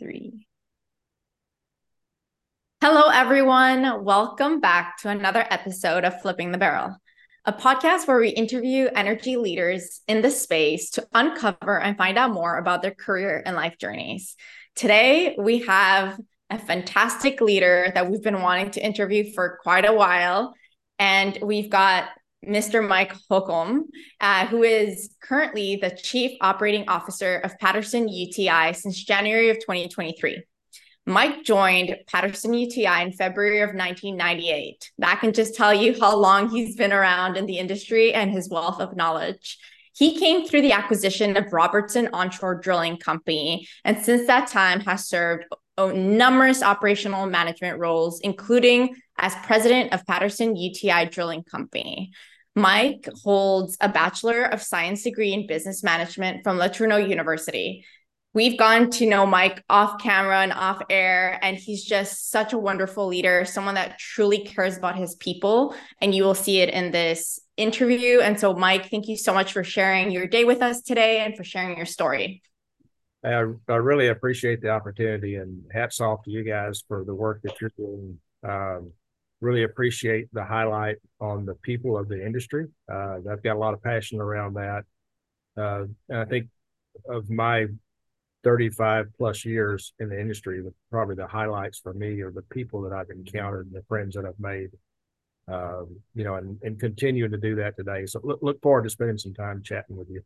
three. Hello, everyone. Welcome back to another episode of Flipping the Barrel, a podcast where we interview energy leaders in the space to uncover and find out more about their career and life journeys. Today, we have a fantastic leader that we've been wanting to interview for quite a while. And we've got Mr. Mike Holcomb, uh, who is currently the Chief Operating Officer of Patterson UTI since January of 2023. Mike joined Patterson UTI in February of 1998. That can just tell you how long he's been around in the industry and his wealth of knowledge. He came through the acquisition of Robertson Onshore Drilling Company, and since that time has served numerous operational management roles, including as president of Patterson UTI Drilling Company. Mike holds a Bachelor of Science degree in business management from LeTourneau University. We've gone to know Mike off camera and off air, and he's just such a wonderful leader, someone that truly cares about his people. And you will see it in this interview. And so, Mike, thank you so much for sharing your day with us today and for sharing your story. I, I really appreciate the opportunity and hats off to you guys for the work that you're doing. Um, really appreciate the highlight on the people of the industry. Uh, I've got a lot of passion around that. Uh, and I think of my 35 plus years in the industry, probably the highlights for me are the people that I've encountered and the friends that I've made. Um, you know, and, and continuing to do that today. So look, look forward to spending some time chatting with you.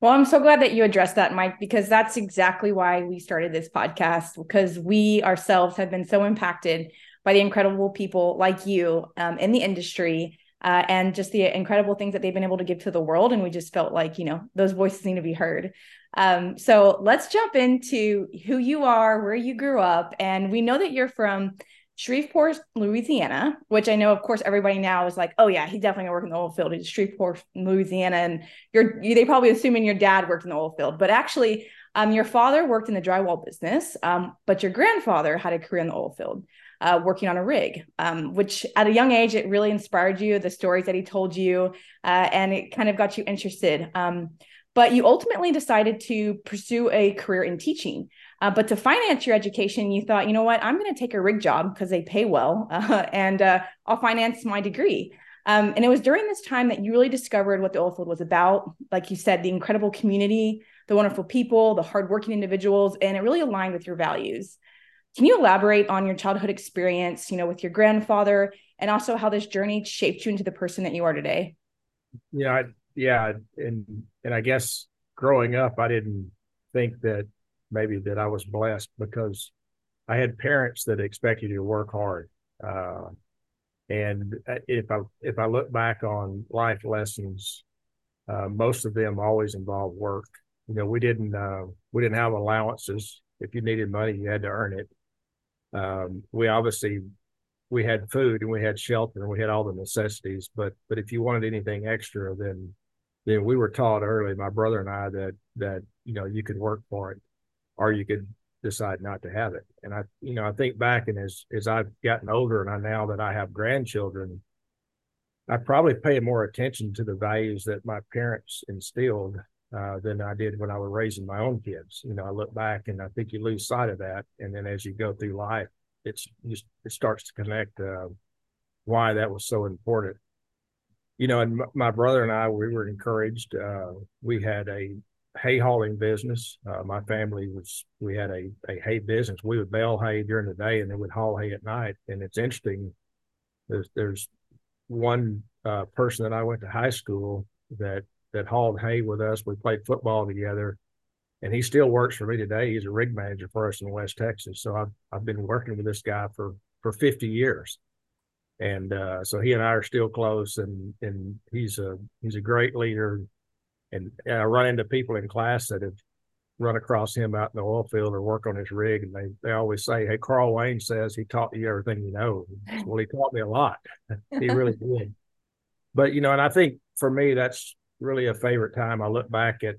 Well, I'm so glad that you addressed that, Mike, because that's exactly why we started this podcast, because we ourselves have been so impacted by the incredible people like you um, in the industry uh, and just the incredible things that they've been able to give to the world. And we just felt like, you know, those voices need to be heard. Um, so let's jump into who you are, where you grew up. And we know that you're from Shreveport, Louisiana, which I know, of course, everybody now is like, oh yeah, he definitely gonna work in the oil field. He's Shreveport, Louisiana, and you're they probably assuming your dad worked in the oil field, but actually, um, your father worked in the drywall business, um, but your grandfather had a career in the oil field uh, working on a rig, um, which at a young age, it really inspired you, the stories that he told you, uh, and it kind of got you interested. Um, but you ultimately decided to pursue a career in teaching. Uh, but to finance your education, you thought, you know what, I'm going to take a rig job because they pay well and uh, I'll finance my degree. Um, and it was during this time that you really discovered what the oil field was about. Like you said, the incredible community, the wonderful people, the hardworking individuals, and it really aligned with your values. Can you elaborate on your childhood experience, you know, with your grandfather, and also how this journey shaped you into the person that you are today? Yeah, yeah, and and I guess growing up, I didn't think that maybe that I was blessed because I had parents that expected you to work hard. Uh, and if I if I look back on life lessons, uh, most of them always involved work. You know, we didn't uh, we didn't have allowances. If you needed money, you had to earn it. Um, we obviously we had food and we had shelter and we had all the necessities. But but if you wanted anything extra, then then we were taught early, my brother and I, that that you know you could work for it, or you could decide not to have it. And I you know I think back and as as I've gotten older and I now that I have grandchildren, I probably pay more attention to the values that my parents instilled uh, than I did when I was raising my own kids. You know, I look back and I think you lose sight of that, and then as you go through life, it's just it starts to connect uh, why that was so important. You know, and m- my brother and I, we were encouraged. Uh, we had a hay hauling business. Uh, my family was we had a a hay business. We would bale hay during the day, and then would haul hay at night. And it's interesting. There's there's one uh, person that I went to high school that that hauled hay with us. We played football together, and he still works for me today. He's a rig manager for us in West Texas. So I've I've been working with this guy for for 50 years, and uh, so he and I are still close. And and he's a he's a great leader. And, and I run into people in class that have run across him out in the oil field or work on his rig, and they they always say, "Hey, Carl Wayne says he taught you everything you know." Well, he taught me a lot. he really did. But you know, and I think for me, that's really a favorite time. I look back at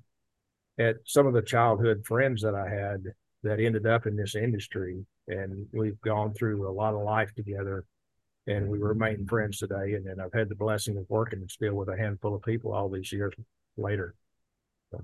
at some of the childhood friends that I had that ended up in this industry, and we've gone through a lot of life together, and we remain friends today. And then I've had the blessing of working still with a handful of people all these years later. So.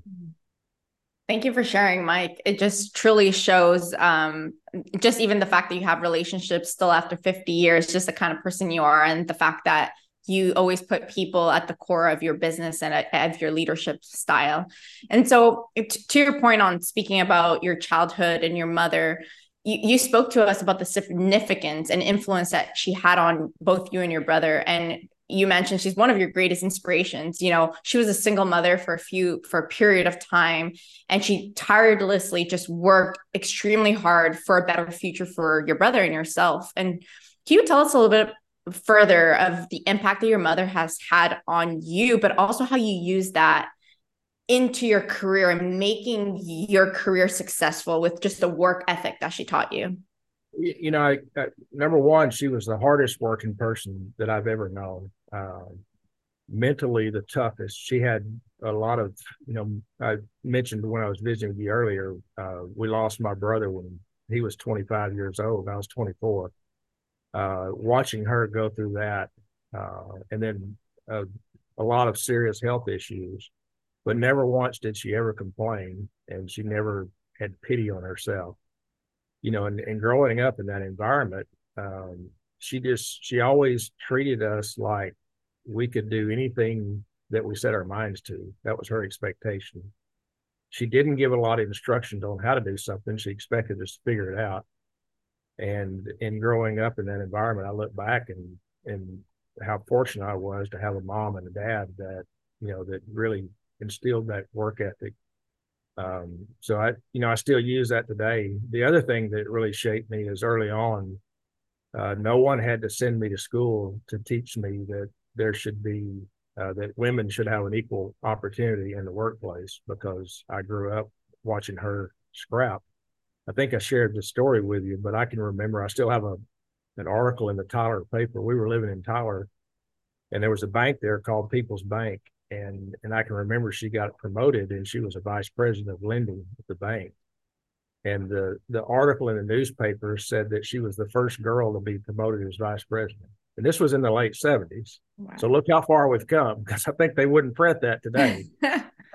Thank you for sharing, Mike. It just truly shows um, just even the fact that you have relationships still after 50 years, just the kind of person you are, and the fact that you always put people at the core of your business and uh, of your leadership style. And so, to your point on speaking about your childhood and your mother, you, you spoke to us about the significance and influence that she had on both you and your brother. And you mentioned she's one of your greatest inspirations you know she was a single mother for a few for a period of time and she tirelessly just worked extremely hard for a better future for your brother and yourself and can you tell us a little bit further of the impact that your mother has had on you but also how you use that into your career and making your career successful with just the work ethic that she taught you you know, I, number one, she was the hardest working person that I've ever known uh, mentally the toughest. She had a lot of, you know, I mentioned when I was visiting with you earlier, uh, we lost my brother when he was 25 years old. I was 24. Uh, watching her go through that, uh, and then a lot of serious health issues, but never once did she ever complain, and she never had pity on herself. You know, and, and growing up in that environment, um, she just she always treated us like we could do anything that we set our minds to. That was her expectation. She didn't give a lot of instructions on how to do something. She expected us to figure it out. And in growing up in that environment, I look back and and how fortunate I was to have a mom and a dad that you know that really instilled that work ethic. Um, so I, you know, I still use that today. The other thing that really shaped me is early on, uh, no one had to send me to school to teach me that there should be uh, that women should have an equal opportunity in the workplace because I grew up watching her scrap. I think I shared the story with you, but I can remember I still have a an article in the Tyler paper. We were living in Tyler, and there was a bank there called People's Bank, and and I can remember she got promoted and she was a vice president of lending at the bank. And the the article in the newspaper said that she was the first girl to be promoted as vice president. And this was in the late 70s. Wow. So look how far we've come because I think they wouldn't print that today.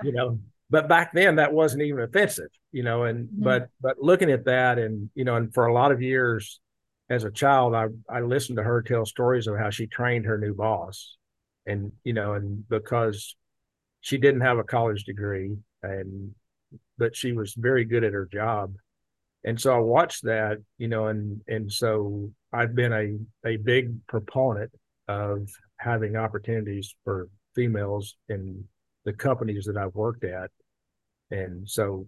you know, but back then that wasn't even offensive, you know, and mm-hmm. but but looking at that and you know, and for a lot of years as a child, I I listened to her tell stories of how she trained her new boss. And, you know, and because she didn't have a college degree and but she was very good at her job and so I watched that, you know, and and so I've been a a big proponent of having opportunities for females in the companies that I've worked at, and so,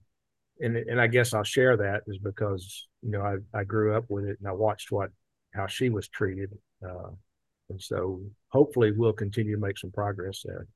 and and I guess I'll share that is because you know I I grew up with it and I watched what how she was treated, uh, and so hopefully we'll continue to make some progress there.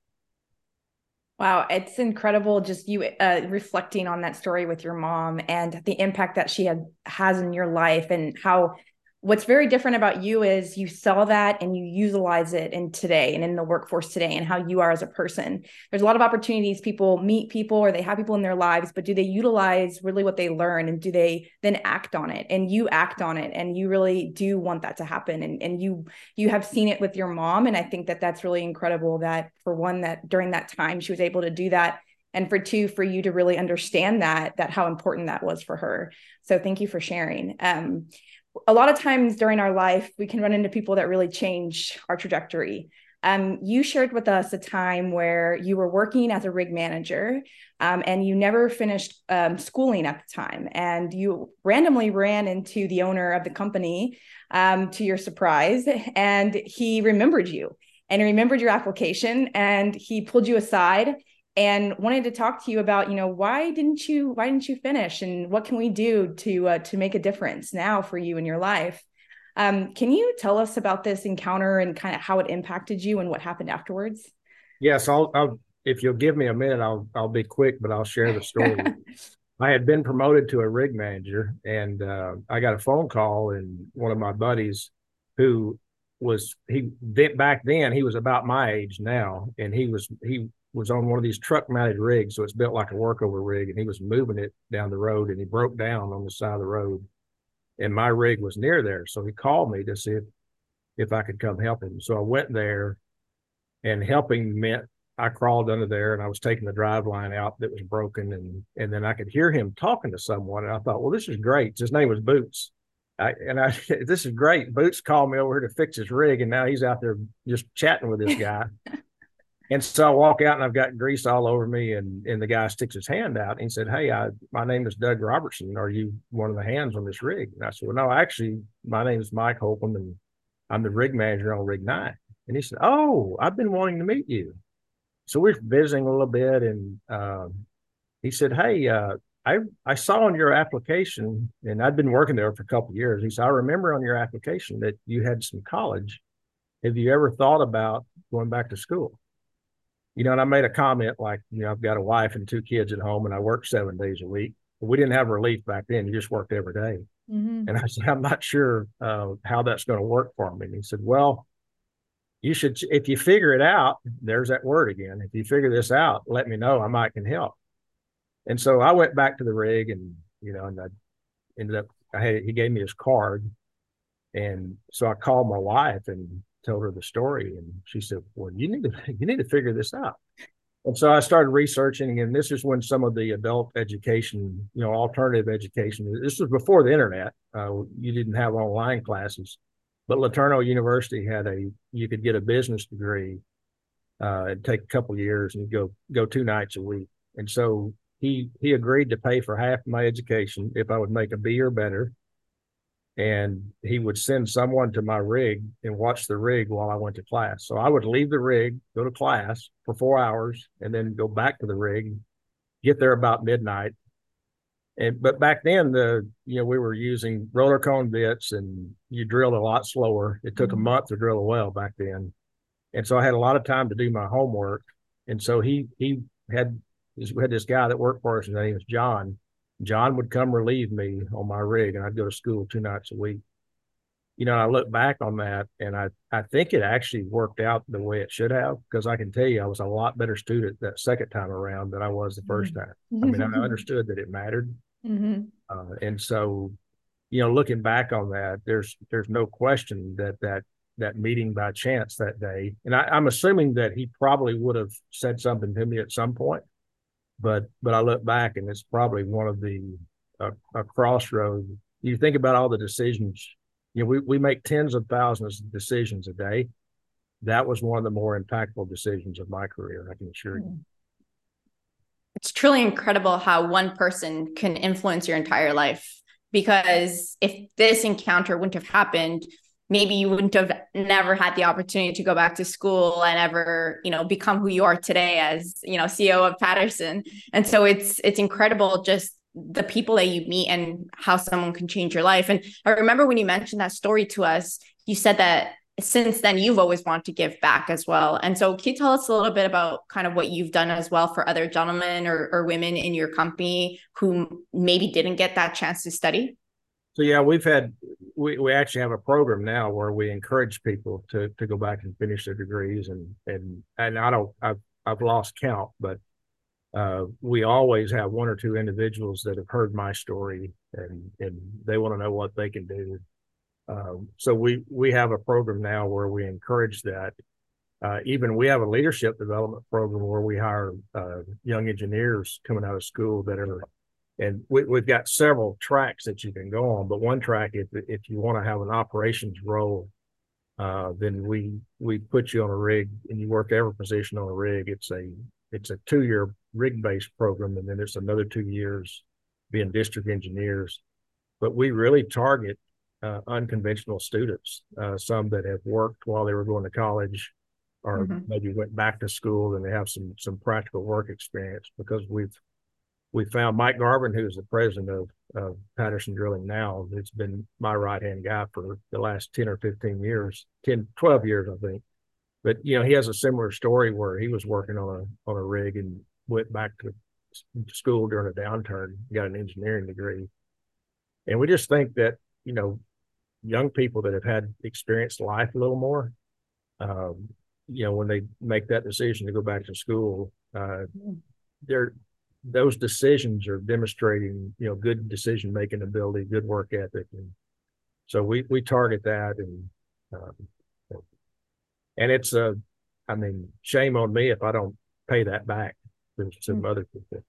Wow, it's incredible just you uh, reflecting on that story with your mom and the impact that she had has in your life and how what's very different about you is you saw that and you utilize it in today and in the workforce today and how you are as a person. There's a lot of opportunities people meet people or they have people in their lives but do they utilize really what they learn and do they then act on it? And you act on it and you really do want that to happen and, and you you have seen it with your mom. And i think that that's really incredible that for one that during that time she was able to do that. And for two for you to really understand that that how important that was for her. So thank you for sharing. Um, a lot of times during our life, we can run into people that really change our trajectory. Um, you shared with us a time where you were working as a rig manager um, and you never finished um, schooling at the time. And you randomly ran into the owner of the company um, to your surprise, and he remembered you and he remembered your application and he pulled you aside and wanted to talk to you about you know why didn't you why didn't you finish? And what can we do to uh, to make a difference now for you in your life? Um, can you tell us about this encounter and kind of how it impacted you and what happened afterwards? Yes I'll, I'll if you'll give me a minute i'll i'll be quick but i'll share the story. I had been promoted to a rig manager and uh, i got a phone call and one of my buddies who was he back then he was about my age now and he was he was on one of these truck mounted rigs. So it's built like a workover rig. And he was moving it down the road and he broke down on the side of the road. And my rig was near there. So he called me to see if, if I could come help him. So I went there and helping meant I crawled under there and I was taking the drive line out that was broken and and then I could hear him talking to someone and I thought, well, this is great. His name was Boots. I, and I this is great. Boots called me over here to fix his rig and now he's out there just chatting with this guy. and so I walk out and I've got grease all over me and and the guy sticks his hand out and he said, Hey, I my name is Doug Robertson. Are you one of the hands on this rig? And I said, Well, no, actually my name is Mike Holcomb and I'm the rig manager on rig nine. And he said, Oh, I've been wanting to meet you so we're visiting a little bit, and uh, he said, "Hey, uh, I I saw on your application, and I'd been working there for a couple years. He said, I remember on your application that you had some college. Have you ever thought about going back to school?" You know, and I made a comment like, you know, I've got a wife and two kids at home, and I work seven days a week. We didn't have relief back then; you just worked every day. Mm-hmm. And I said, I'm not sure uh, how that's going to work for me. And he said, Well, you should if you figure it out there's that word again if you figure this out let me know i might can help and so i went back to the rig and you know and i ended up i had he gave me his card and so i called my wife and told her the story and she said well you need to you need to figure this out and so i started researching and this is when some of the adult education you know alternative education this was before the internet uh, you didn't have online classes but LeTourneau University had a you could get a business degree. Uh, it'd take a couple years and go go two nights a week. And so he he agreed to pay for half my education if I would make a B or better. And he would send someone to my rig and watch the rig while I went to class. So I would leave the rig, go to class for four hours, and then go back to the rig, get there about midnight, and but back then the you know we were using roller cone bits and you drilled a lot slower. It took mm-hmm. a month to drill a well back then, and so I had a lot of time to do my homework. And so he he had we had this guy that worked for us. His name was John. John would come relieve me on my rig, and I'd go to school two nights a week. You know, I look back on that, and I I think it actually worked out the way it should have because I can tell you I was a lot better student that second time around than I was the 1st mm-hmm. time. I mean, I understood that it mattered, Mm-hmm. Uh, and so, you know, looking back on that, there's there's no question that that that meeting by chance that day, and I, I'm assuming that he probably would have said something to me at some point, but but I look back and it's probably one of the uh, a crossroad. You think about all the decisions. You know, we we make tens of thousands of decisions a day. That was one of the more impactful decisions of my career. I can assure you. Mm-hmm it's truly incredible how one person can influence your entire life. Because if this encounter wouldn't have happened, maybe you wouldn't have never had the opportunity to go back to school and ever you know become who you are today as you know ceo of patterson. And so it's it's incredible just the people that you meet and how someone can change your life. And i remember when you mentioned that story to us you said that since then you've always wanted to give back as well. And so can you tell us a little bit about kind of what you've done as well for other gentlemen or, or women in your company who maybe didn't get that chance to study so yeah we've had we, we actually have a program now where we encourage people to to go back and finish their degrees and and and i don't i've, I've lost count but uh, we always have one or two individuals that have heard my story and and they want to know what they can do um, so we we have a program now where we encourage that. Uh, even we have a leadership development program where we hire uh, young engineers coming out of school that are, and we, have got several tracks that you can go on. But one track, if if you want to have an operations role, uh, then we we put you on a rig and you work every position on a rig. It's a it's a two year rig based program, and then it's another two years being district engineers. But we really target uh, unconventional students, uh, some that have worked while they were going to college, or mm-hmm. maybe went back to school and they have some some practical work experience. Because we've we found Mike Garvin, who's the president of, of Patterson Drilling now, it's been my right hand guy for the last 10 or 15 years, 10, 12 years, I think. But, you know, he has a similar story where he was working on a, on a rig and went back to school during a downturn, got an engineering degree. And we just think that, you know, young people that have had experienced life a little more, um, you know, when they make that decision to go back to school, uh, they're those decisions are demonstrating, you know, good decision making ability, good work ethic, and so we we target that, and um, and it's a, I mean, shame on me if I don't pay that back to some mm-hmm. other people.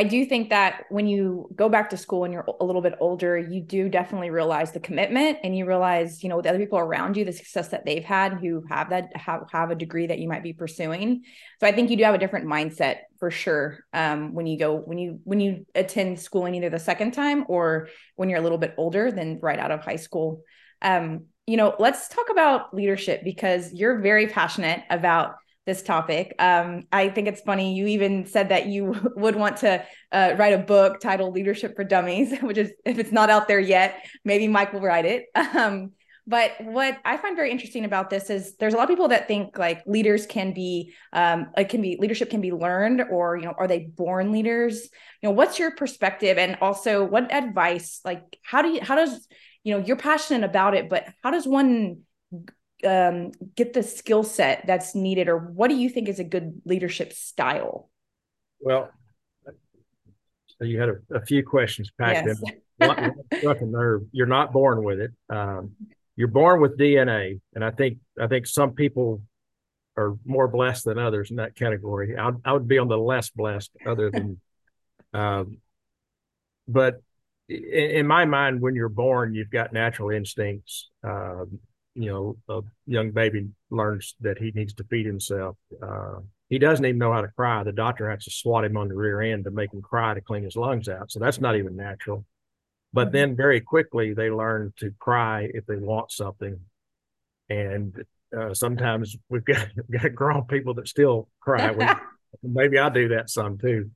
I do think that when you go back to school and you're a little bit older, you do definitely realize the commitment and you realize, you know, the other people around you, the success that they've had who have that have, have a degree that you might be pursuing. So I think you do have a different mindset for sure um, when you go when you when you attend schooling either the second time or when you're a little bit older than right out of high school. Um, you know, let's talk about leadership because you're very passionate about this topic. Um, I think it's funny. You even said that you would want to uh, write a book titled Leadership for Dummies, which is, if it's not out there yet, maybe Mike will write it. Um, but what I find very interesting about this is there's a lot of people that think like leaders can be, um, it can be leadership can be learned, or you know, are they born leaders? You know, what's your perspective, and also what advice? Like, how do you, how does you know, you're passionate about it, but how does one um, get the skill set that's needed, or what do you think is a good leadership style? Well, so you had a, a few questions packed yes. in. You're not born with it. Um, you're born with DNA, and I think I think some people are more blessed than others in that category. I, I would be on the less blessed, other than. um, but in, in, my mind, when you're born, you've got natural instincts. Um, you know, a young baby learns that he needs to feed himself. Uh, he doesn't even know how to cry. The doctor has to swat him on the rear end to make him cry to clean his lungs out. So that's not even natural. But mm-hmm. then very quickly they learn to cry if they want something. And uh, sometimes we've got, we've got grown people that still cry. We, maybe I do that some too.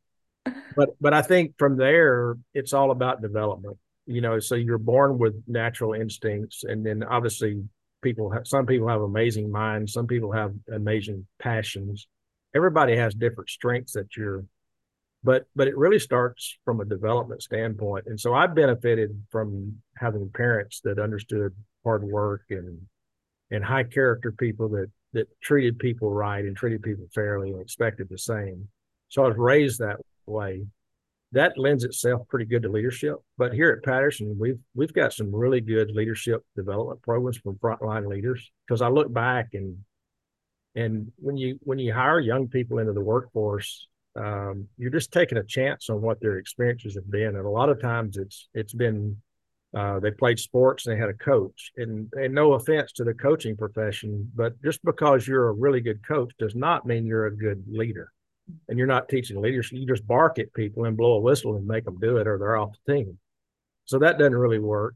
But but I think from there it's all about development. You know, so you're born with natural instincts, and then obviously people have, some people have amazing minds some people have amazing passions. Everybody has different strengths that you're but but it really starts from a development standpoint. And so i benefited from having parents that understood hard work and and high character people that that treated people right and treated people fairly and expected the same. So i was raised that way that lends itself pretty good to leadership. But here at Patterson, we've we've got some really good leadership development programs from frontline leaders. Because I look back and and when you when you hire young people into the workforce, um, you're just taking a chance on what their experiences have been. And a lot of times it's it's been uh, they played sports and they had a coach. And and no offense to the coaching profession, but just because you're a really good coach does not mean you're a good leader and you're not teaching leadership. You just bark at people and blow a whistle and make them do it, or they're off the team. So that doesn't really work.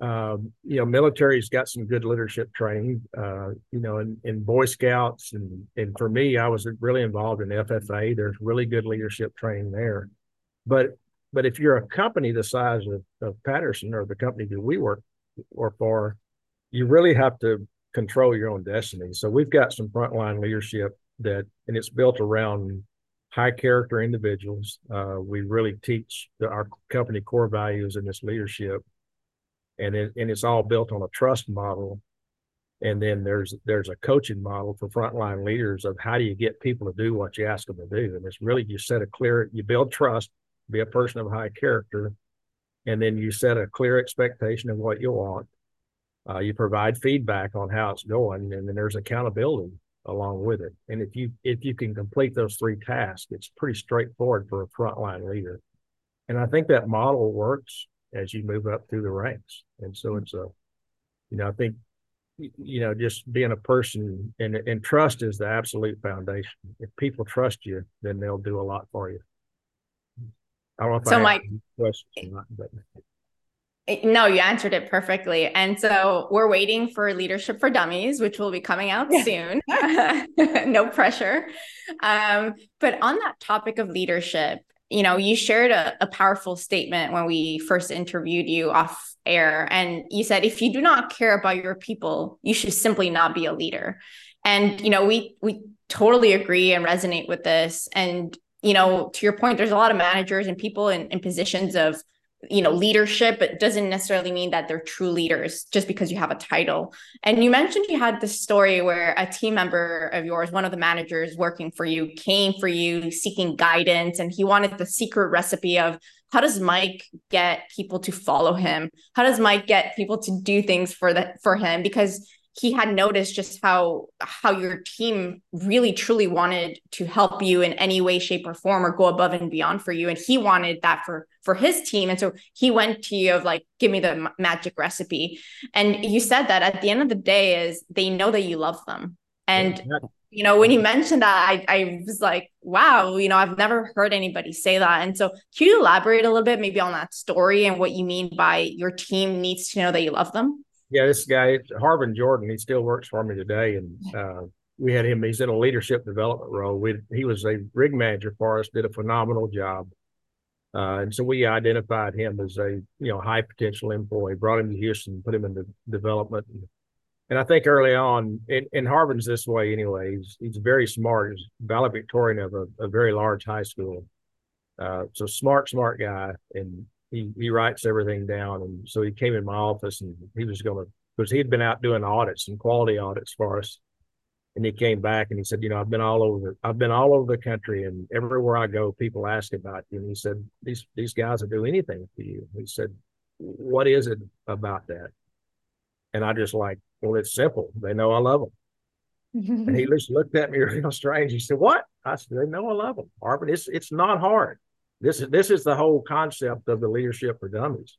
Um, you know, military's got some good leadership training. Uh, you know, in, in Boy Scouts, and and for me, I was really involved in FFA. There's really good leadership training there. But but if you're a company the size of, of Patterson or the company that we work or for, you really have to control your own destiny. So we've got some frontline leadership that, and it's built around high character individuals. Uh, we really teach the, our company core values in this leadership, and it, and it's all built on a trust model. And then there's there's a coaching model for frontline leaders of how do you get people to do what you ask them to do, and it's really you set a clear you build trust, be a person of high character, and then you set a clear expectation of what you want. Uh, you provide feedback on how it's going, and then there's accountability along with it. And if you if you can complete those three tasks, it's pretty straightforward for a frontline leader. And I think that model works as you move up through the ranks. And so it's a, you know, I think you know, just being a person and and trust is the absolute foundation. If people trust you, then they'll do a lot for you. I don't know if so I Mike, questions or not, but no, you answered it perfectly. And so we're waiting for Leadership for Dummies, which will be coming out soon. no pressure. Um, but on that topic of leadership, you know, you shared a, a powerful statement when we first interviewed you off air. And you said, if you do not care about your people, you should simply not be a leader. And, you know, we we totally agree and resonate with this. And, you know, to your point, there's a lot of managers and people in, in positions of you know leadership but doesn't necessarily mean that they're true leaders just because you have a title. And you mentioned you had this story where a team member of yours one of the managers working for you came for you seeking guidance and he wanted the secret recipe of how does mike get people to follow him? How does mike get people to do things for that for him? Because he had noticed just how how your team really truly wanted to help you in any way shape or form or go above and beyond for you. And he wanted that for for his team. And so he went to you of like give me the magic recipe. And you said that at the end of the day is they know that you love them. And you know when you mentioned that I, I was like wow you know i've never heard anybody say that. And so can you elaborate a little bit maybe on that story and what you mean by your team needs to know that you love them yeah, this guy, Harvin Jordan, he still works for me today. And uh, we had him, he's in a leadership development role. We, he was a rig manager for us, did a phenomenal job. Uh, and so we identified him as a you know high potential employee, brought him to Houston, put him into development. And, I think early on, and, and Harvin's this way anyway. He's, he's very smart. He's valedictorian of a, a very large high school. Uh, so smart, smart guy. And he he writes everything down. And so he came in my office and he was going to because he had been out doing audits and quality audits for us. And he came back and he said, you know, I've been all over I've been all over the country and everywhere I go, people ask about you. And he said, these these guys will do anything for you. He said, what is it about that? And I just like, well, it's simple. They know I love them. and he just looked at me real strange. He said, "What?" I said, "They know I love them, Harvin. It's it's not hard. This is this is the whole concept of the leadership for dummies.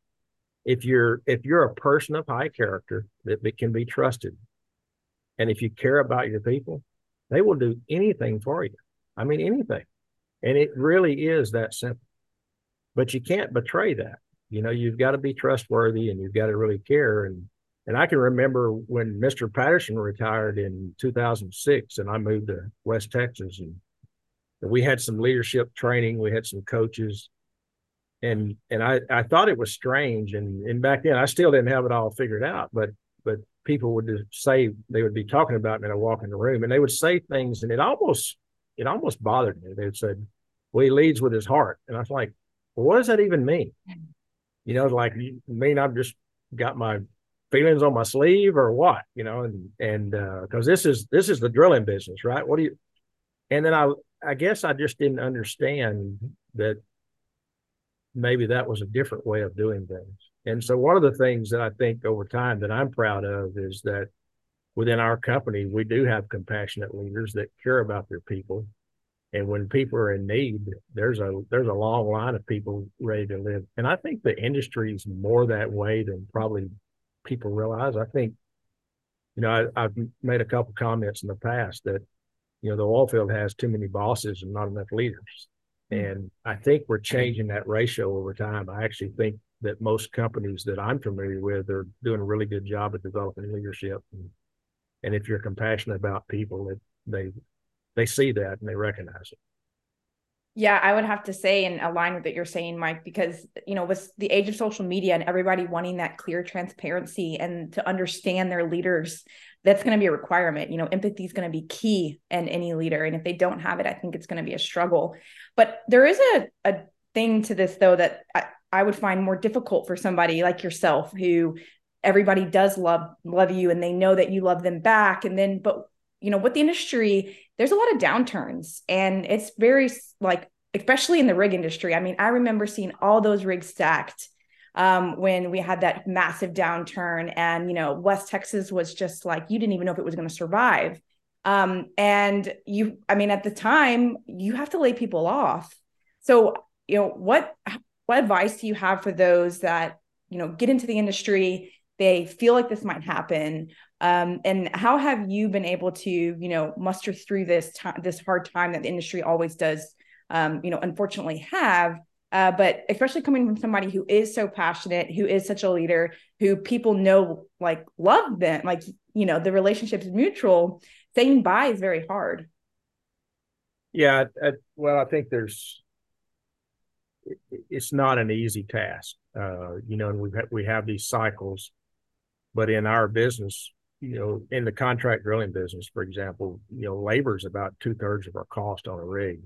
If you're if you're a person of high character that, that can be trusted, and if you care about your people, they will do anything for you. I mean anything. And it really is that simple. But you can't betray that. You know, you've got to be trustworthy and you've got to really care. And and I can remember when Mr. Patterson retired in 2006 and I moved to West Texas and we had some leadership training. We had some coaches, and and I I thought it was strange. And and back then I still didn't have it all figured out. But but people would say they would be talking about me. And I walk in the room, and they would say things, and it almost it almost bothered me. They would say, "Well, he leads with his heart," and I was like, well, "What does that even mean?" You know, like you mean I've just got my feelings on my sleeve or what? You know, and and because uh, this is this is the drilling business, right? What do you? And then I I guess I just didn't understand that maybe that was a different way of doing things. And so one of the things that I think over time that I'm proud of is that within our company, we do have compassionate leaders that care about their people. And when people are in need, there's a there's a long line of people ready to live. And I think the industry is more that way than probably people realize. I think, you know, I, have made a couple comments in the past that you know, the oil field has too many bosses and not enough leaders. Hmm. And I think we're changing that ratio over time. I actually think that most companies that I'm familiar with are doing a really good job at developing leadership. And, and if you're compassionate about people, it, they they see that and they recognize it. Yeah, I would have to say and align with what you're saying, Mike, because you know, with the age of social media and everybody wanting that clear transparency and to understand their leaders, that's going to be a requirement. You know, empathy is going to be key in any leader. And if they don't have it, I think it's going to be a struggle. But there is a, a thing to this though that I, I would find more difficult for somebody like yourself who everybody does love love you and they know that you love them back. And then but you know, with the industry, there's a lot of downturns and it's very like, especially in the rig industry. I mean, I remember seeing all those rigs stacked um, when we had that massive downturn and, you know, West Texas was just like, you didn't even know if it was going to survive. Um, and you, I mean, at the time, you have to lay people off. So, you know, what, what advice do you have for those that, you know, get into the industry, they feel like this might happen um, and how have you been able to you know muster through this time this hard time that the industry always does um, you know unfortunately have? Uh, but especially coming from somebody who is so passionate who is such a leader who people know like love them like you know the relationship is mutual saying bye is very hard. Yeah I, well i think there's it's not an easy task. Uh, you know and we have we have these cycles but in our business, you know, in the contract drilling business, for example, you know, labor is about two thirds of our cost on a rig.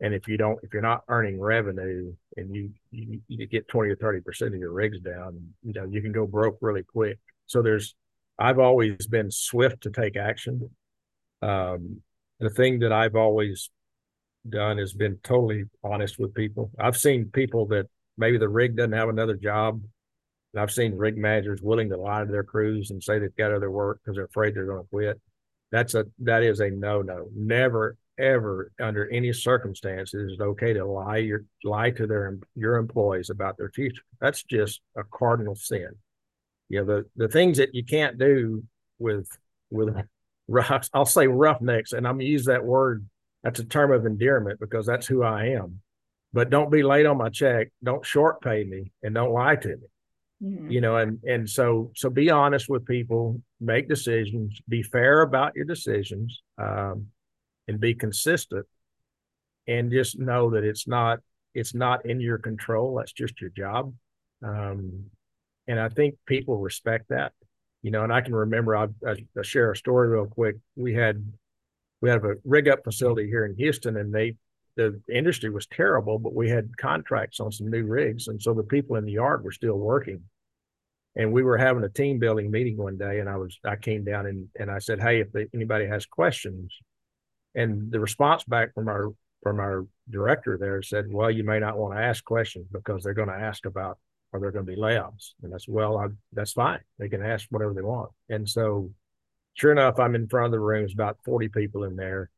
And if you don't, if you're not earning revenue and you, you, you get 20 or 30% of your rigs down, you know, you can go broke really quick. So there's, I've always been swift to take action. Um, the thing that I've always done is been totally honest with people. I've seen people that maybe the rig doesn't have another job And I've seen rig managers willing to lie to their crews and say they've got other work because they're afraid they're going to quit. That's a that is a no no. Never ever under any circumstances is it okay to lie your lie to their your employees about their future. That's just a cardinal sin. You know the the things that you can't do with with rough, I'll say roughnecks, and I'm gonna use that word. That's a term of endearment because that's who I am. But don't be late on my check. Don't short pay me, and don't lie to me. Mm-hmm. You know, and and so so be honest with people, make decisions, be fair about your decisions, um, and be consistent. And just know that it's not it's not in your control. That's just your job. Um, and I think people respect that you know, and I can remember I'll, I'll, share a story real quick. We had we have a rig up facility here in Houston, and they the industry was terrible, but we had contracts on some new rigs, and so the people in the yard were still working. And we were having a team building meeting one day, and I was I came down and and I said, hey, if the, anybody has questions, and the response back from our from our director there said, well, you may not want to ask questions because they're going to ask about are there going to be layoffs? And I said, well, I, that's fine. They can ask whatever they want. And so, sure enough, I'm in front of the room. There's about 40 people in there.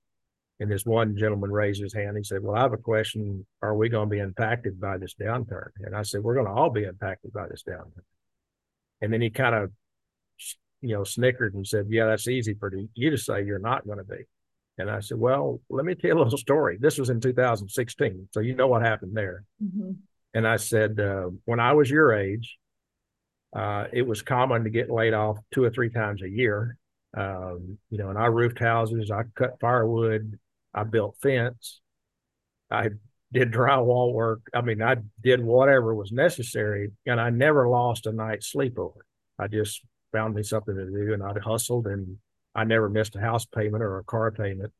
And this one gentleman raised his hand. He said, Well, I have a question. Are we going to be impacted by this downturn? And I said, We're going to all be impacted by this downturn. And then he kind of, you know, snickered and said, Yeah, that's easy for you to say you're not going to be. And I said, Well, let me tell you a little story. This was in 2016. So you know what happened there. Mm-hmm. And I said, uh, when I was your age, uh, it was common to get laid off two or three times a year. Um, you know, and I roofed houses, I cut firewood, I built fence, I did drywall work. I mean, I did whatever was necessary, and I never lost a night's sleep over. I just found me something to do, and I hustled, and I never missed a house payment or a car payment.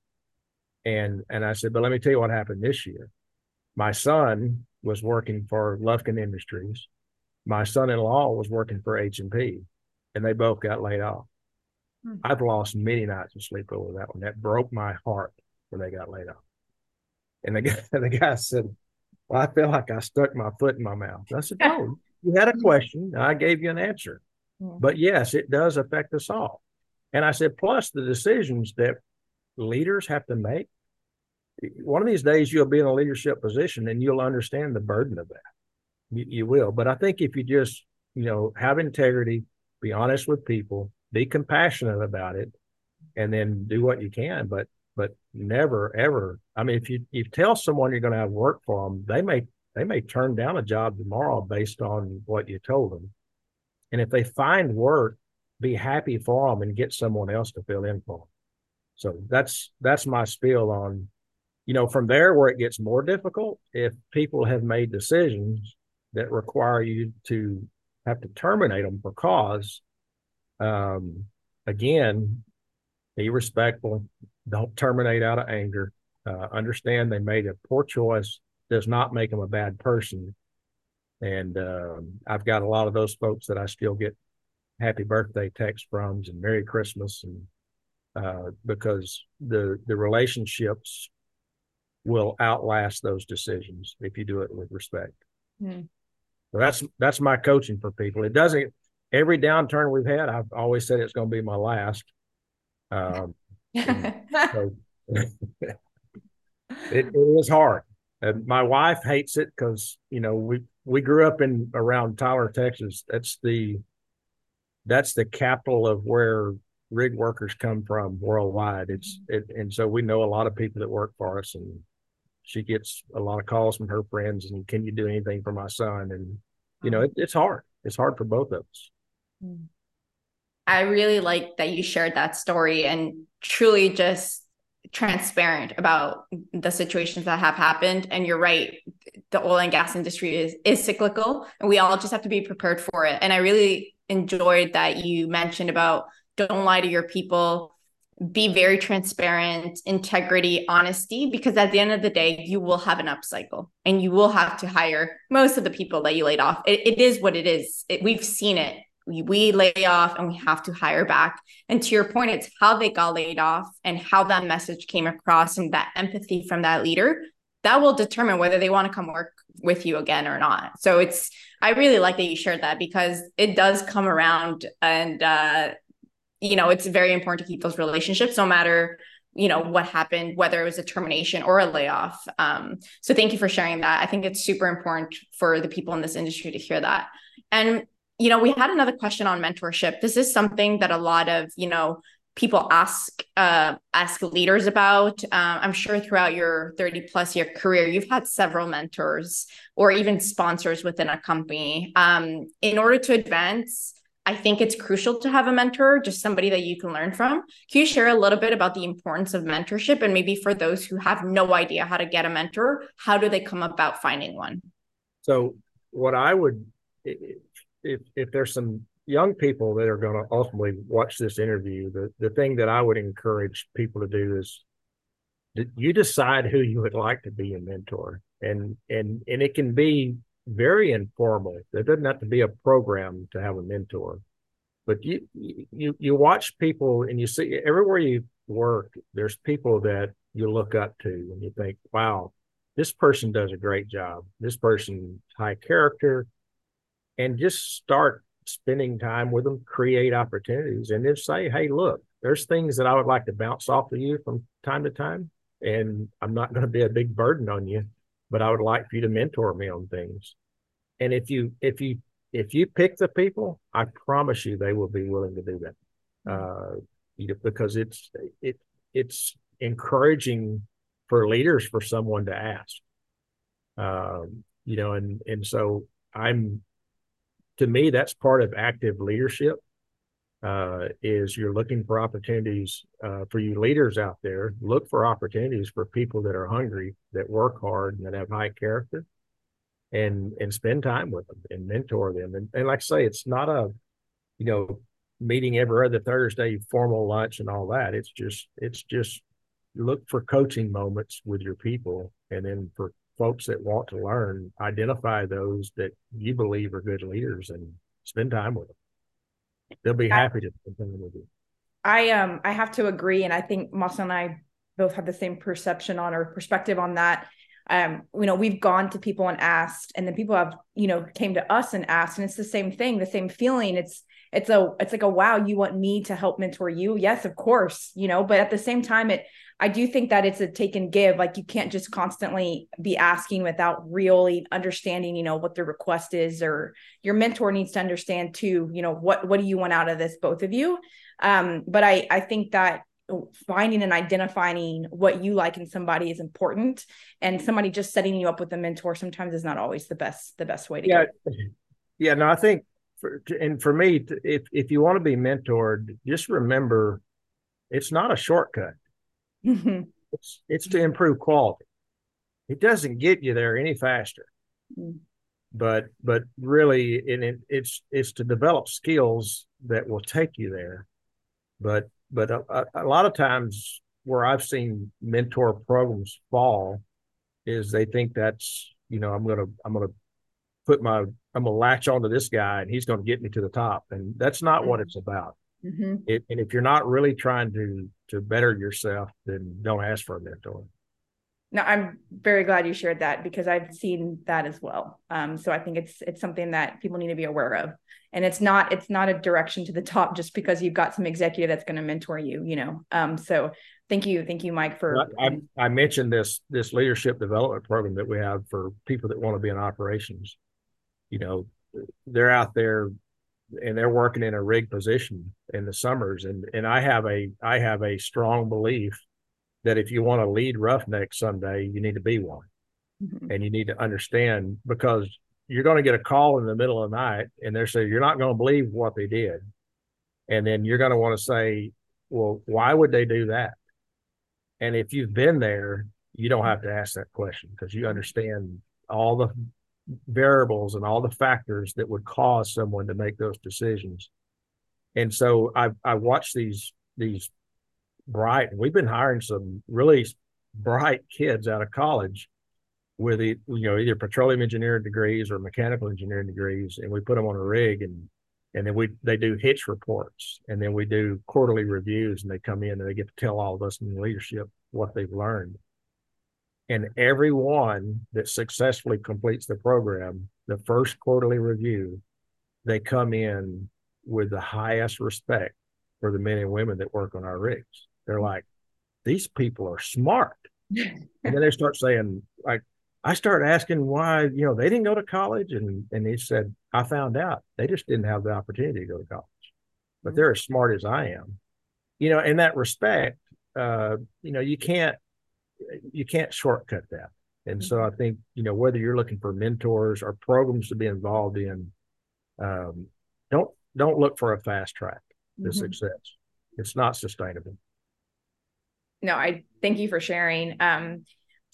And and I said, but let me tell you what happened this year. My son was working for Lufkin Industries. My son-in-law was working for H and P, and they both got laid off. Mm-hmm. I've lost many nights of sleep over that one. That broke my heart when they got laid off. And the guy, the guy said, "Well, I feel like I stuck my foot in my mouth." I said, "No, you had a question. I gave you an answer. But yes, it does affect us all." And I said, plus the decisions that leaders have to make one of these days you'll be in a leadership position and you'll understand the burden of that. You, you, will. But I think if you just, you know, have integrity, be honest with people, be compassionate about it, and then do what you can. But but never ever. I mean, if you you tell someone you're going to have work for them, they may they may turn down a job tomorrow based on what you told them. And if they find work, be happy for them and get someone else to fill in for them. So that's that's my spiel on you know, from there where it gets more difficult, if people have made decisions that require you to have to terminate them for cause, um, again, be respectful. Don't terminate out of anger. Uh, understand they made a poor choice does not make them a bad person. And um, I've got a lot of those folks that I still get happy birthday texts from and Merry Christmas and uh, because the the relationships will outlast those decisions if you do it with respect. Mm. So that's that's my coaching for people. It doesn't every downturn we've had, I've always said it's going to be my last. Um, so it, it is hard. And my wife hates it because you know we we grew up in around Tyler, Texas. That's the that's the capital of where rig workers come from worldwide. It's mm-hmm. it, and so we know a lot of people that work for us, and she gets a lot of calls from her friends and can you do anything for my son? And you know mm-hmm. it, it's hard. It's hard for both of us mm. I really like that you shared that story and truly just transparent about the situations that have happened and you're right the oil and gas industry is is cyclical and we all just have to be prepared for it and i really enjoyed that you mentioned about don't lie to your people be very transparent, integrity, honesty, because at the end of the day, you will have an upcycle and you will have to hire most of the people that you laid off. it, it is what it is. It, we've seen it. We, lay off and we have to hire back. And to your point, it's how they got laid off and how that message came across and that empathy from that leader that will determine whether they want to come work with you again or not. So it's I really like that you shared that because it does come around and uh you know, it's very important to keep those relationships no matter you know what happened whether it was a termination or a layoff um, so thank you for sharing that i think it's super important for the people in this industry to hear that and you know we had another question on mentorship this is something that a lot of you know people ask uh, ask leaders about. Um, I'm sure throughout your 30 plus year career, you've had several mentors or even sponsors within a company. Um, in order to advance, I think it's crucial to have a mentor, just somebody that you can learn from. Can you share a little bit about the importance of mentorship and maybe for those who have no idea how to get a mentor, how do they come about finding one? So, what I would, if if there's some young people that are going to ultimately watch this interview, the, the thing that I would encourage people to do is you decide who you would like to be a mentor. And and and it can be very informal. There doesn't have to be a program to have a mentor. But you you you watch people and you see everywhere you work, there's people that you look up to and you think, wow, this person does a great job. This person high character. And just start spending time with them, create opportunities, and then say, hey, look, there's things that I would like to bounce off of you from time to time. And I'm not going to be a big burden on you, but I would like for you to mentor me on things. And if you if you if you pick the people, I promise you they will be willing to do that. Uh, because it's it it's encouraging for leaders for someone to ask. Um, you know, and and so I'm to me, that's part of active leadership. Uh, is you're looking for opportunities uh, for you leaders out there. Look for opportunities for people that are hungry, that work hard, and that have high character, and and spend time with them and mentor them. And, and like I say, it's not a, you know, meeting every other Thursday, formal lunch and all that. It's just it's just look for coaching moments with your people, and then for folks that want to learn, identify those that you believe are good leaders and spend time with them. They'll be happy to spend time with you. I um I have to agree, and I think Marcel and I both have the same perception on or perspective on that. Um, you know, we've gone to people and asked, and then people have, you know, came to us and asked, and it's the same thing, the same feeling. It's it's a it's like a wow, you want me to help mentor you? Yes, of course, you know, but at the same time, it I do think that it's a take and give. Like you can't just constantly be asking without really understanding, you know, what the request is, or your mentor needs to understand too, you know, what what do you want out of this, both of you. Um, but I I think that finding and identifying what you like in somebody is important and somebody just setting you up with a mentor sometimes is not always the best the best way to yeah go. yeah no i think for, and for me if if you want to be mentored just remember it's not a shortcut Mm-hmm. It's, it's to improve quality. It doesn't get you there any faster. Mm-hmm. But but really, it, it's it's to develop skills that will take you there. But but a, a lot of times where I've seen mentor programs fall is they think that's you know I'm gonna I'm gonna put my I'm gonna latch onto this guy and he's gonna get me to the top and that's not what mm-hmm. it's about. Mm-hmm. It, and if you're not really trying to to better yourself, then don't ask for a mentor. No, I'm very glad you shared that because I've seen that as well. Um, so I think it's it's something that people need to be aware of, and it's not it's not a direction to the top just because you've got some executive that's going to mentor you. You know, um, so thank you, thank you, Mike, for. I, I mentioned this this leadership development program that we have for people that want to be in operations. You know, they're out there and they're working in a rig position in the summers. And and I have a I have a strong belief that if you want to lead roughneck someday you need to be one. Mm-hmm. and you need to understand because you're going to get a call in the middle of the night and they're saying you're not going to believe what they did. And then you're going to want to say well why would they do that? And if you've been there you don't have to ask that question because you understand all the variables and all the factors that would cause someone to make those decisions. And so I I watched these these bright. We've been hiring some really bright kids out of college with you know either petroleum engineering degrees or mechanical engineering degrees, and we put them on a rig and and then we they do hitch reports and then we do quarterly reviews and they come in and they get to tell all of us in leadership what they've learned And everyone that successfully completes the program, the first quarterly review, they come in with the highest respect for the men and women that work on our rigs. They're like, these people are smart. and then they start saying, like, I started asking why, you know, they didn't go to college. And, and he said, I found out they just didn't have the opportunity to go to college, but they're as smart as I am. You know, in that respect, uh, you know, you can't, you can't shortcut that. And so I think, you know, whether you're looking for mentors or programs to be involved in, um, don't, don't look for a fast track to mm-hmm. success. It's not sustainable. No, I thank you for sharing. Um,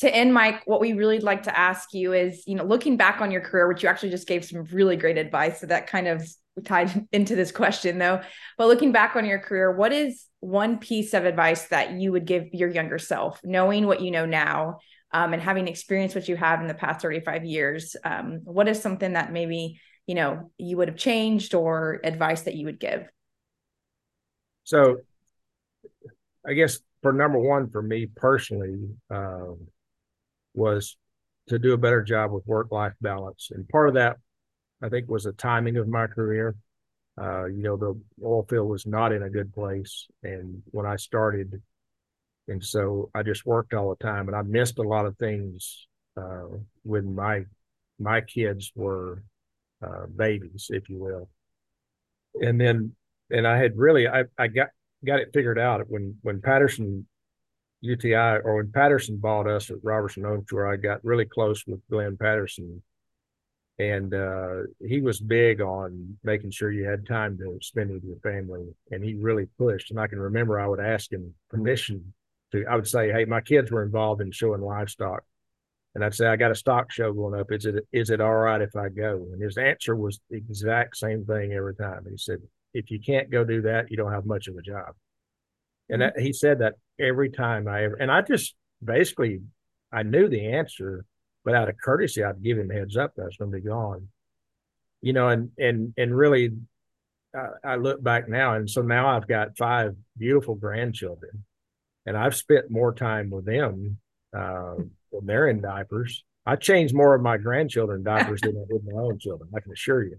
to end, Mike, what we really like to ask you is, you know, looking back on your career, which you actually just gave some really great advice. So that kind of tied into this question, though. But looking back on your career, what is one piece of advice that you would give your younger self, knowing what you know now um, and having experienced what you have in the past 35 years? Um, what is something that maybe, you know, you would have changed or advice that you would give? So I guess for number one, for me personally, um, was to do a better job with work life balance. And part of that, I think, was the timing of my career. Uh, you know, the oil field was not in a good place. And when I started, and so I just worked all the time and I missed a lot of things uh, when my my kids were uh, babies, if you will. And then, and I had really, I, I got got it figured out when when Patterson UTI or when Patterson bought us at Robertson Onshore, I got really close with Glenn Patterson. And uh, he was big on making sure you had time to spend with your family. And he really pushed. And I can remember I would ask him permission to, I would say, Hey, my kids were involved in showing livestock. And I'd say, I got a stock show going up. Is it, is it all right if I go? And his answer was the exact same thing every time. He said, if you can't go do that, you don't have much of a job. And that, he said that every time I ever, and I just basically, I knew the answer, but out of courtesy, I'd give him heads up that I was going to be gone. You know, and and and really, I, I look back now, and so now I've got five beautiful grandchildren, and I've spent more time with them uh, when they're in diapers. I change more of my grandchildren diapers than I did my own children. I can assure you.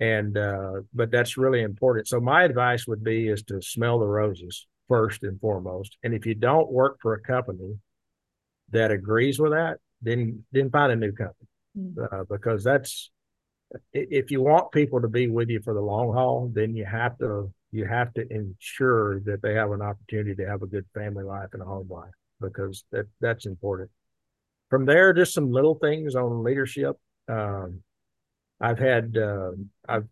And uh, but that's really important. So my advice would be is to smell the roses first and foremost. And if you don't work for a company that agrees with that, then then find a new company mm-hmm. uh, because that's if you want people to be with you for the long haul, then you have to you have to ensure that they have an opportunity to have a good family life and a home life because that that's important. From there, just some little things on leadership. Um, I've had uh, I've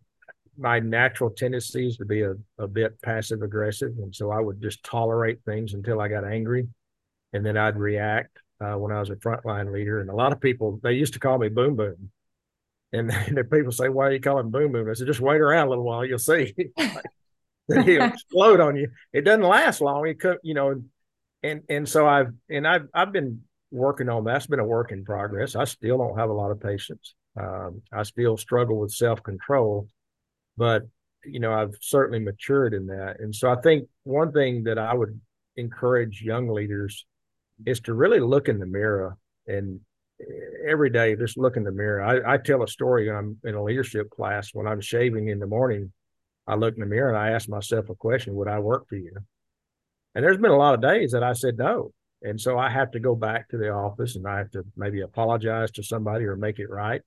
my natural tendencies to be a, a bit passive aggressive. And so I would just tolerate things until I got angry. And then I'd react uh, when I was a frontline leader. And a lot of people, they used to call me Boom Boom. And, and people say, Why are you calling Boom Boom? I said, Just wait around a little while, you'll see. he'll explode on you. It doesn't last long. It could, you know, and and so I've and I've I've been working on that. That's been a work in progress. I still don't have a lot of patience. Um, I still struggle with self control but you know i've certainly matured in that and so i think one thing that i would encourage young leaders is to really look in the mirror and eh, every day just look in the mirror. I, I tell a story when i'm in a leadership class when i'm shaving in the morning i look in the mirror and i ask myself a question would i work for you? And there's been a lot of days that i said no. And so i have to go back to the office and i have to maybe apologize to somebody or make it right.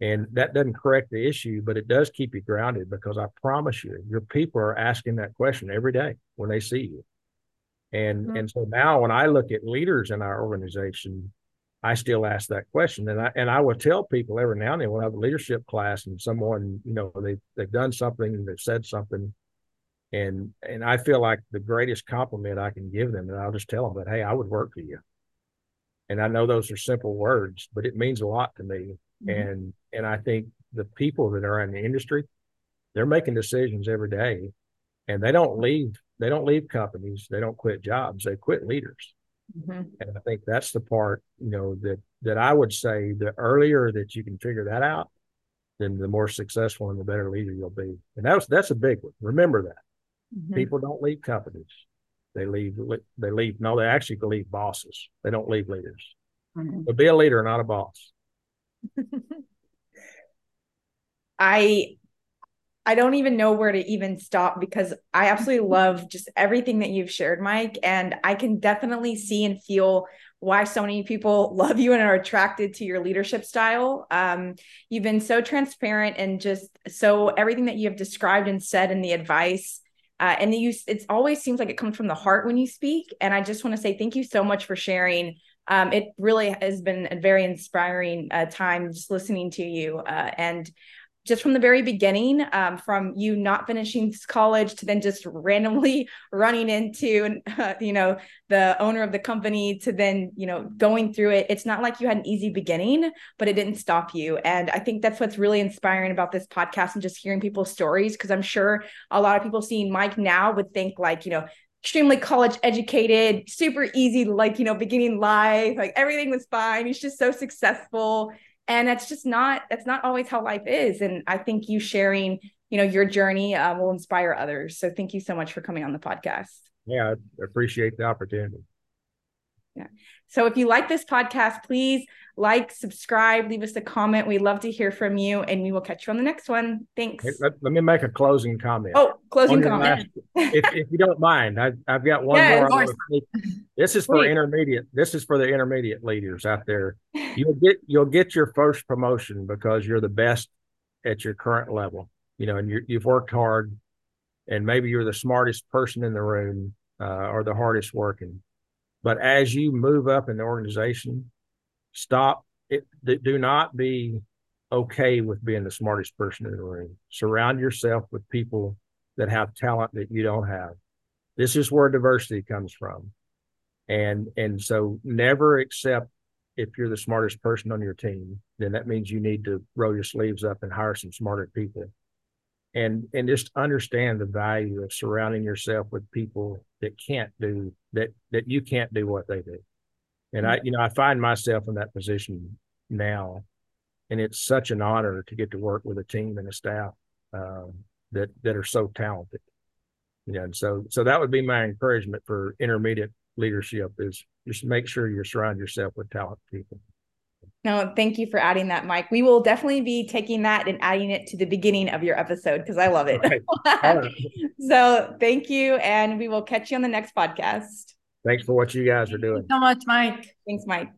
And that doesn't correct the issue, but it does keep you grounded because I promise you, your people are asking that question every day when they see you. And mm-hmm. and so now when I look at leaders in our organization, I still ask that question. And I and I will tell people every now and then we'll have a leadership class and someone, you know, they they've done something, they've said something. And and I feel like the greatest compliment I can give them, and I'll just tell them that, hey, I would work for you. And I know those are simple words, but it means a lot to me Mm-hmm. And and I think the people that are in the industry, they're making decisions every day, and they don't leave. They don't leave companies. They don't quit jobs. They quit leaders. Mm-hmm. And I think that's the part you know that that I would say the earlier that you can figure that out, then the more successful and the better leader you'll be. And that's that's a big one. Remember that. Mm-hmm. People don't leave companies. They leave. They leave. No, they actually leave bosses. They don't leave leaders. Mm-hmm. But be a leader, not a boss. I I don't even know where to even stop because I absolutely love just everything that you've shared, Mike. And I can definitely see and feel why so many people love you and are attracted to your leadership style. Um, you've been so transparent and just so everything that you have described and said in the advice. Uh, and you, it always seems like it comes from the heart when you speak. And I just want to say thank you so much for sharing. Um, it really has been a very inspiring uh, time just listening to you. Uh, and just from the very beginning, um, from you not finishing college to then just randomly running into, uh, you know, the owner of the company to then, you know, going through it. It's not like you had an easy beginning, but it didn't stop you. And I think that's what's really inspiring about this podcast and just hearing people's stories. Cause I'm sure a lot of people seeing Mike now would think like, you know, extremely college educated, super easy, like, you know, beginning life, like everything was fine. He's just so successful and that's just not that's not always how life is. And i think you sharing you know your journey uh, will inspire others. So thank you so much for coming on the podcast. Yeah i appreciate the opportunity. Yeah. So if you like this podcast please like subscribe leave us a comment. We love to hear from you and we will catch you on the next one. Thanks. Hey, let, let, me make a closing comment. Oh closing comment. last, if, if, you don't mind I, have got one yeah, more this is for intermediate this is for the intermediate leaders out there you'll get you'll get your first promotion because you're the best at your current level you know and you you've worked hard and maybe you're the smartest person in the room uh, or the hardest working. But as you move up in the organization stop it do not be okay with being the smartest person in the room. Surround yourself with people that have talent that you don't have. This is where diversity comes from. And and so never accept if you're the smartest person on your team, then that means you need to roll your sleeves up and hire some smarter people. And and just understand the value of surrounding yourself with people that can't do that that you can't do what they do. And I, you know, I find myself in that position now, and it's such an honor to get to work with a team and a staff um, that that are so talented. You know, and so so that would be my encouragement for intermediate leadership is just make sure you surround yourself with talented people. No, thank you for adding that, Mike. We will definitely be taking that and adding it to the beginning of your episode because I love it. Right. so thank you. And we will catch you on the next podcast. Thanks for what you guys are doing. so much, Mike. Thanks, Mike.